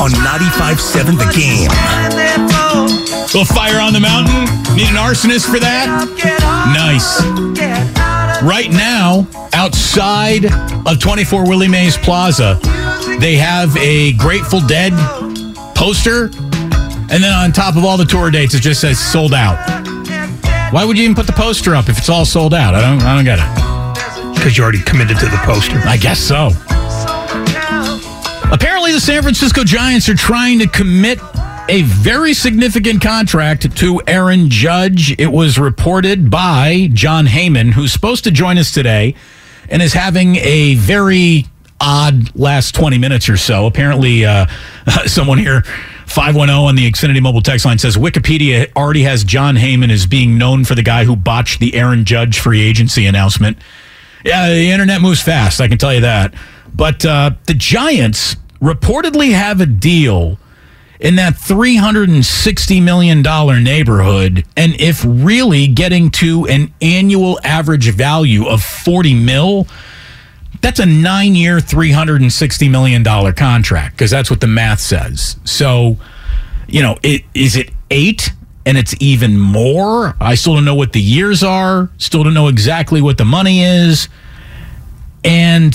on 95.7 The Game. Little fire on the mountain. Need an arsonist for that? Nice. Right now, outside of 24 Willie Mays Plaza, they have a Grateful Dead poster, and then on top of all the tour dates, it just says sold out. Why would you even put the poster up if it's all sold out? I don't. I don't get it. Because you already committed to the poster. I guess so. Apparently, the San Francisco Giants are trying to commit a very significant contract to Aaron Judge. It was reported by Jon Heyman, who's supposed to join us today and is having a very odd last 20 minutes or so. Apparently, uh, someone here. 510 on the Xfinity mobile text line says Wikipedia already has Jon Heyman as being known for the guy who botched the Aaron Judge free agency announcement. Yeah, the internet moves fast, I can tell you that. But uh, the Giants reportedly have a deal in that $360 million neighborhood. And if really getting to an annual average value of 40 mil, that's a nine year, $360 million contract because that's what the math says. So, you know, it, is it eight and it's even more? I still don't know what the years are, still don't know exactly what the money is. And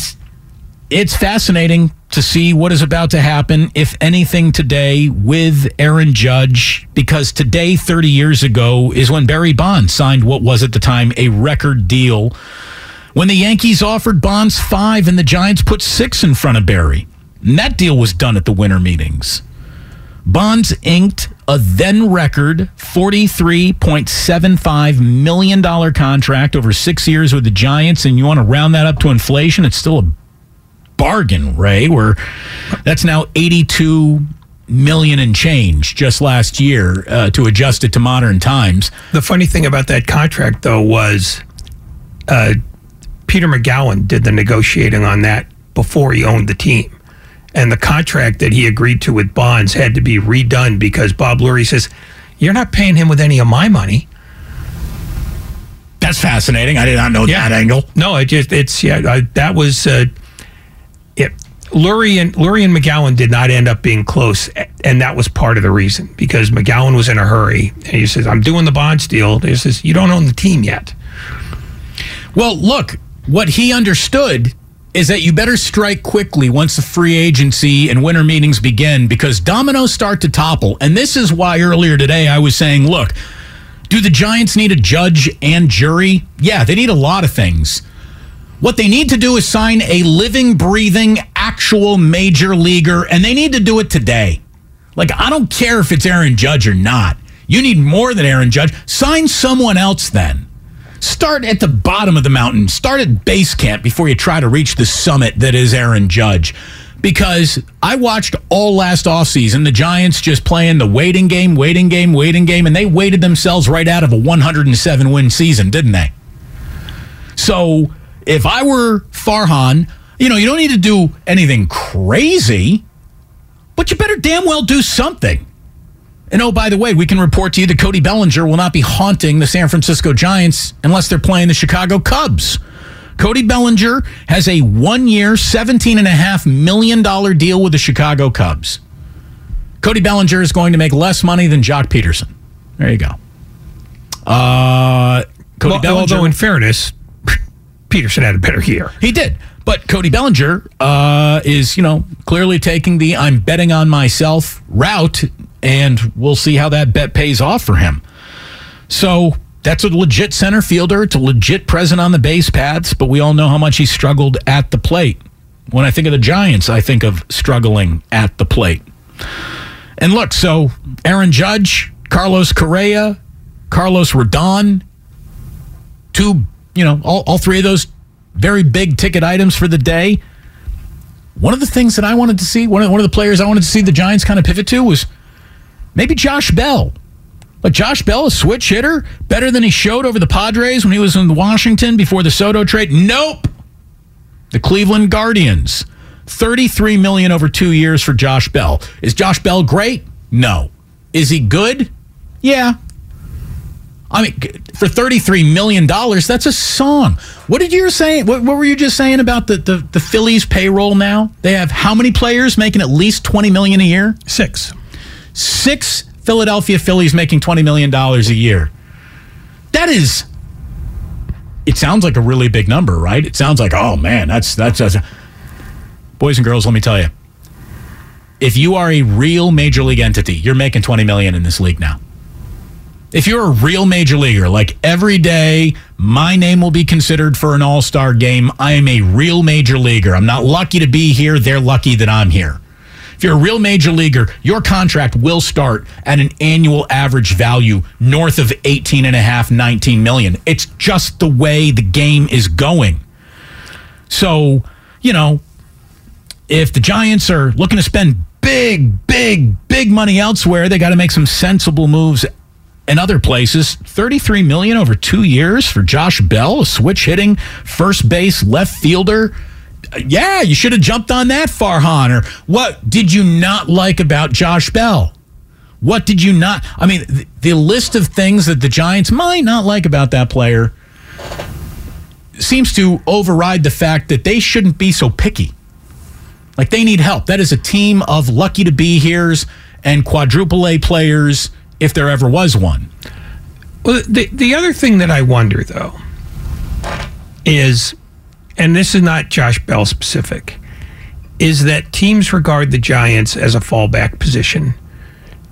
it's fascinating to see what is about to happen, if anything, today with Aaron Judge, because today, 30 years ago, is when Barry Bonds signed what was at the time a record deal. When the Yankees offered Bonds five and the Giants put six in front of Barry. And that deal was done at the winter meetings. Bonds inked a then record $43.75 million contract over six years with the Giants. And you want to round that up to inflation? It's still a bargain, Ray, where that's now 82 million and change just last year uh, to adjust it to modern times. The funny thing about that contract, though, was uh, Peter Magowan did the negotiating on that before he owned the team. And the contract that he agreed to with Bonds had to be redone because Bob Lurie says, You're not paying him with any of my money. That's fascinating. I did not know Yeah. that angle. No, it just, it's, yeah, I, that was, uh, it. Lurie and, Lurie and Magowan did not end up being close. And that was part of the reason because Magowan was in a hurry. And he says, I'm doing the Bonds deal. He says, You don't own the team yet. Well, look, what he understood is that you better strike quickly once the free agency and winter meetings begin because dominoes start to topple. And this is why earlier today I was saying, look, do the Giants need a judge and jury? Yeah, they need a lot of things. What they need to do is sign a living, breathing, actual major leaguer, and they need to do it today. Like, I don't care if it's Aaron Judge or not. You need more than Aaron Judge. Sign someone else then. Start at the bottom of the mountain. Start at base camp before you try to reach the summit that is Aaron Judge. Because I watched all last offseason the Giants just playing the waiting game, waiting game, waiting game, and they waited themselves right out of a 107 win season, didn't they? So if I were Farhan, you know, you don't need to do anything crazy, but you better damn well do something. And oh, by the way, we can report to you that Cody Bellinger will not be haunting the San Francisco Giants unless they're playing the Chicago Cubs. Cody Bellinger has a one year, $17.5 million deal with the Chicago Cubs. Cody Bellinger is going to make less money than Joc Pederson. There you go. Uh, Cody Well, Bellinger. although in fairness, Pederson had a better year. He did. But Cody Bellinger uh, is, you know, clearly taking the I'm betting on myself route, and we'll see how that bet pays off for him. So that's a legit center fielder. It's a legit present on the base paths, but we all know how much he struggled at the plate. When I think of the Giants, I think of struggling at the plate. And look, so Aaron Judge, Carlos Correa, Carlos Rodon, two, you know, all, all three of those very big ticket items for the day. One of the things that I wanted to see, one of, one of the players I wanted to see the Giants kind of pivot to was maybe Josh Bell. But Josh Bell, a switch hitter, better than he showed over the Padres when he was in Washington before the Soto trade. Nope. The Cleveland Guardians, 33 million over 2 years for Josh Bell. Is Josh Bell great? No. Is he good? Yeah. I mean, for $33 million, that's a song. What did you say? What, what were you just saying about the, the, the Phillies payroll now? They have how many players making at least 20 million a year? Six. Six Philadelphia Phillies making $20 million a year. That is, it sounds like a really big number, right? It sounds like, oh man, that's, that's, that's boys and girls, let me tell you. If you are a real major league entity, you're making 20 million in this league now. If you're a real major leaguer, like every day, my name will be considered for an all star game. I am a real major leaguer. I'm not lucky to be here. They're lucky that I'm here. If you're a real major leaguer, your contract will start at an annual average value north of 18 and a half, 19 million. It's just the way the game is going. So, you know, if the Giants are looking to spend big, big, big money elsewhere, they got to make some sensible moves in other places. 33 million over 2 years for Josh Bell, a switch hitting first base left fielder. Yeah, you should have jumped on that Farhan or what did you not like about Josh Bell? What did you not I mean the, the list of things that the Giants might not like about that player seems to override the fact that they shouldn't be so picky. Like they need help. That is a team of lucky to be here's and quadruple A players if there ever was one. Well, the the other thing that I wonder though is, and this is not Josh Bell specific, is that teams regard the Giants as a fallback position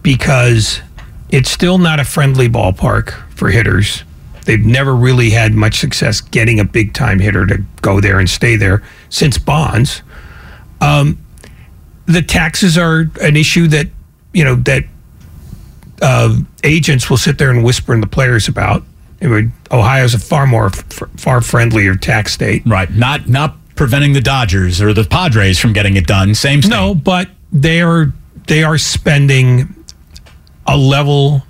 because it's still not a friendly ballpark for hitters. They've never really had much success getting a big time hitter to go there and stay there since Bonds. Um, the taxes are an issue that you know that uh, agents will sit there and whisper in the players about. Mean, Ohio's a far more f- far friendlier tax state. Right. Not not preventing the Dodgers or the Padres from getting it done. Same state. No, but they are they are spending a level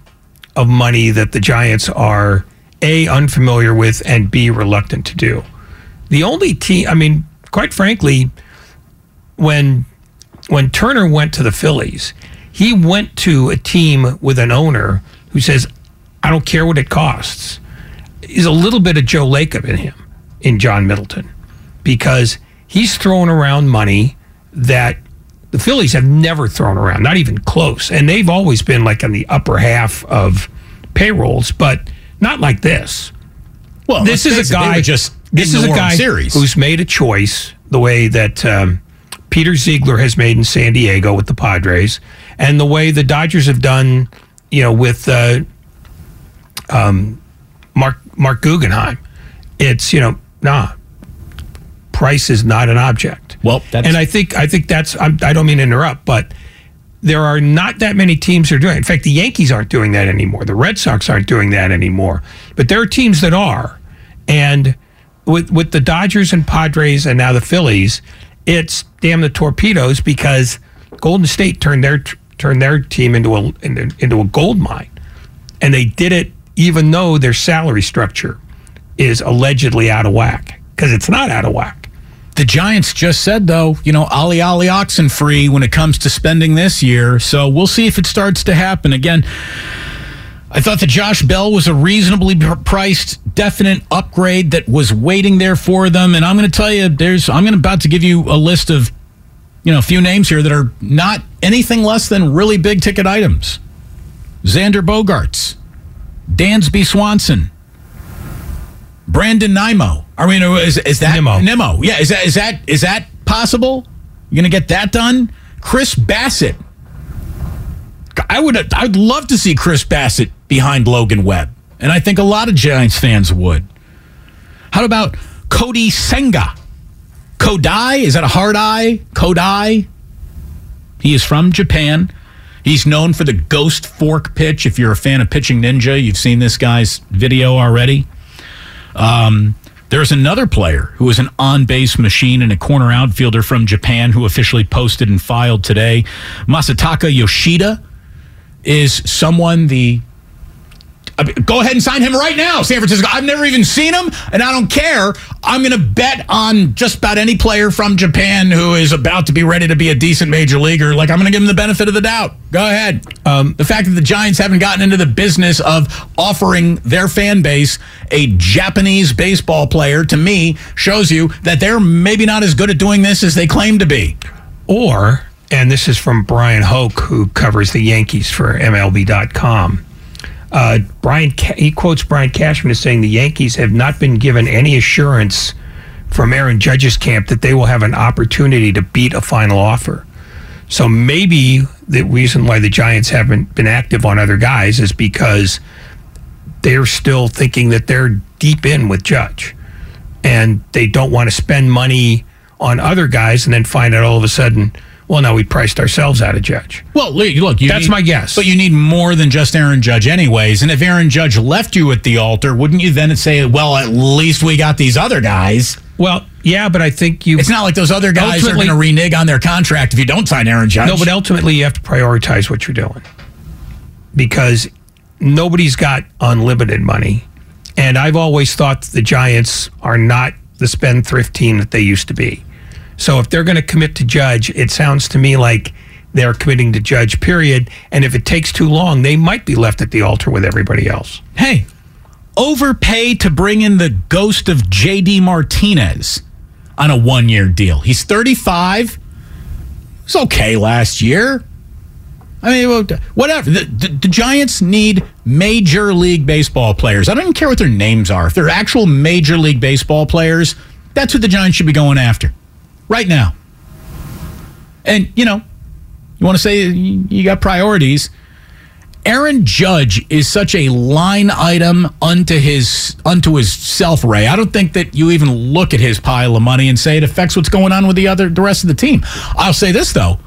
of money that the Giants are a unfamiliar with and b reluctant to do. The only team, I mean, quite frankly, when when Turner went to the Phillies, he went to a team with an owner who says, "I don't care what it costs." Is a little bit of Joe Lacob in him, in John Middleton, because he's throwing around money that the Phillies have never thrown around, not even close, and they've always been like on the upper half of payrolls, but not like this. Well, this is a guy. just this is a guy Series. who's made a choice the way that um, Peter Seidler has made in San Diego with the Padres, and the way the Dodgers have done, you know, with uh, um, Mark Mark Guggenheim. It's you know, nah, price is not an object. Well, that's, And I think I think that's I'm, I don't mean to interrupt, but there are not that many teams that are doing. It. In fact, the Yankees aren't doing that anymore. The Red Sox aren't doing that anymore. But there are teams that are, and with with the Dodgers and Padres and now the Phillies, it's damn the torpedoes because Golden State turned their turned their team into a into a gold mine, and they did it even though their salary structure is allegedly out of whack because it's not out of whack. The Giants just said, though, you know, Ali Ali oxen free when it comes to spending this year. So we'll see if it starts to happen. Again, I thought that Josh Bell was a reasonably priced, definite upgrade that was waiting there for them. And I'm going to tell you, there's, I'm going about to give you a list of you know, a few names here that are not anything less than really big ticket items. Xander Bogaerts, Dansby Swanson, Brandon Nimmo. I mean, is, is that Nimmo. Nimmo? Yeah, is that is that is that possible? You gonna get that done? Chris Bassitt. I would I'd love to see Chris Bassitt behind Logan Webb, and I think a lot of Giants fans would. How about Cody Senga? Kodai is that a hard eye? Kodai. He is from Japan. He's known for the ghost fork pitch. If you're a fan of Pitching Ninja, you've seen this guy's video already. Um, there's another player who is an on base machine and a corner outfielder from Japan who officially posted and filed today. Masataka Yoshida is someone the. Go ahead and sign him right now, San Francisco. I've never even seen him, and I don't care. I'm going to bet on just about any player from Japan who is about to be ready to be a decent major leaguer. Like, I'm going to give him the benefit of the doubt. Go ahead. Um, the fact that the Giants haven't gotten into the business of offering their fan base a Japanese baseball player, to me, shows you that they're maybe not as good at doing this as they claim to be. Or, and this is from Bryan Hoch, who covers the Yankees for MLB.com. Uh, Bryan, he quotes Brian Cashman as saying the Yankees have not been given any assurance from Aaron Judge's camp that they will have an opportunity to beat a final offer. So maybe the reason why the Giants haven't been active on other guys is because they're still thinking that they're deep in with Judge and they don't want to spend money on other guys and then find out all of a sudden, well, now we priced ourselves out of Judge. Well, look, That's need- my guess. But you need more than just Aaron Judge, anyways. And if Aaron Judge left you at the altar, wouldn't you then say, "Well, at least we got these other guys"? Well, yeah, but I think you. It's not like those other guys are going to renege on their contract if you don't sign Aaron Judge. No, but ultimately you have to prioritize what you're doing because nobody's got unlimited money. And I've always thought the Giants are not the spendthrift team that they used to be. So if they're going to commit to Judge, it sounds to me like they're committing to Judge, period. And if it takes too long, they might be left at the altar with everybody else. hey, overpay to bring in the ghost of JD Martinez on a one-year deal. He's 35. It's okay last year. I mean, whatever. The, the, the Giants need major league baseball players. I don't even care what their names are. If they're actual major league baseball players, that's what the Giants should be going after right now. And, you know, you want to say you got priorities. Aaron Judge is such a line item unto his unto his self, Ray. I don't think that you even look at his pile of money and say it affects what's going on with the other the rest of the team. I'll say this though.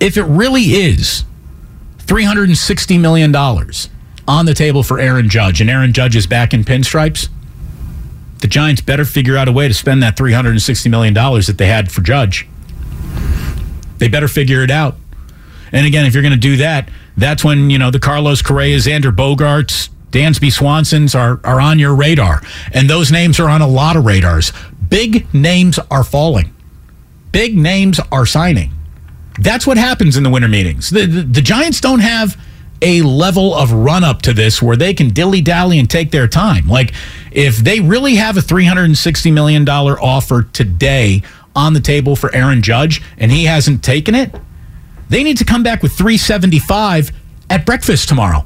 If it really is $360 million on the table for Aaron Judge, and Aaron Judge is back in pinstripes, the Giants better figure out a way to spend that $360 million that they had for Judge. They better figure it out. And again, if you're going to do that, that's when, you know, the Carlos Correa, Xander Bogaerts, Dansby Swansons are, are on your radar. And those names are on a lot of radars. Big names are falling, big names are signing. That's what happens in the winter meetings. The, the, the Giants don't have a level of run up to this where they can dilly dally and take their time. Like, if they really have a $360 million offer today on the table for Aaron Judge and he hasn't taken it, they need to come back with 375 at breakfast tomorrow.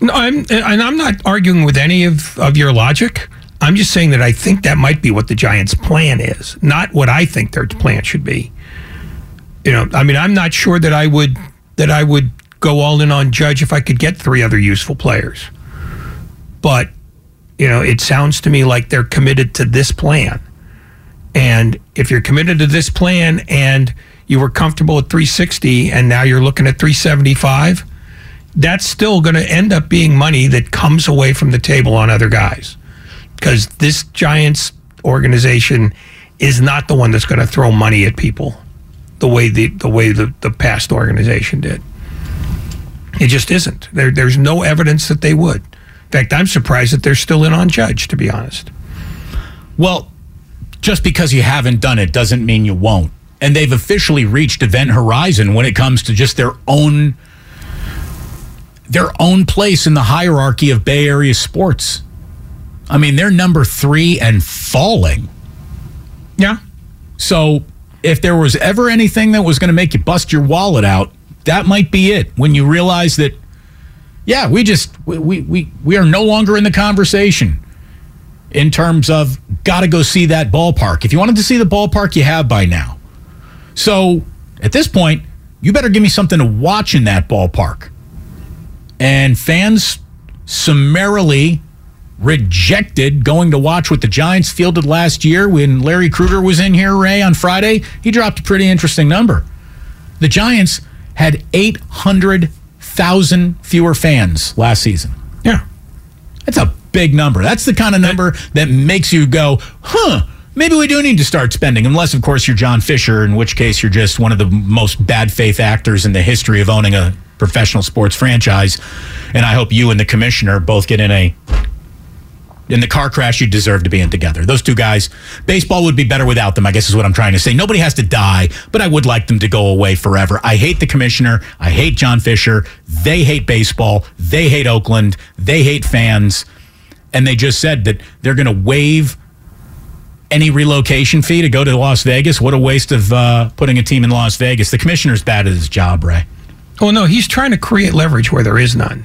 No, I'm and I'm not arguing with any of, of your logic. I'm just saying that I think that might be what the Giants' plan is, not what I think their plan should be. You know, I mean, I'm not sure that I would that I would go all in on Judge if I could get three other useful players. But you know, it sounds to me like they're committed to this plan. And if you're committed to this plan and you were comfortable at 360 and now you're looking at 375, that's still going to end up being money that comes away from the table on other guys. Because this Giants organization is not the one that's going to throw money at people the way the, the way the, the past organization did. It just isn't. There, there's no evidence that they would. In fact, I'm surprised that they're still in on Judge, to be honest. Well, just because you haven't done it doesn't mean you won't. And they've officially reached event horizon when it comes to just their own their own place in the hierarchy of Bay Area sports. I mean, they're number 3 and falling. Yeah. So if there was ever anything that was going to make you bust your wallet out, that might be it. When you realize that, yeah, we just we we we, we are no longer in the conversation in terms of got to go see that ballpark. If you wanted to see the ballpark, you have by now. So at this point, you better give me something to watch in that ballpark. And fans summarily rejected going to watch what the Giants fielded last year when Larry Krueger was in here, Ray, on Friday. He dropped a pretty interesting number. The Giants had 800,000 fewer fans last season. Yeah. That's a big number. That's the kind of number that makes you go, huh, maybe we do need to start spending. Unless, of course, you're John Fisher, in which case you're just one of the most bad faith actors in the history of owning a professional sports franchise. And I hope you and the commissioner both get in a in the car crash you deserve to be in together. Those two guys, baseball would be better without them, I guess is what I'm trying to say. Nobody has to die, but I would like them to go away forever. I hate the commissioner. I hate John Fisher. They hate baseball. They hate Oakland. They hate fans. And they just said that they're going to waive any relocation fee to go to Las Vegas. What a waste of uh, putting a team in Las Vegas. The commissioner's bad at his job, Ray. Oh, no, he's trying to create leverage where there is none.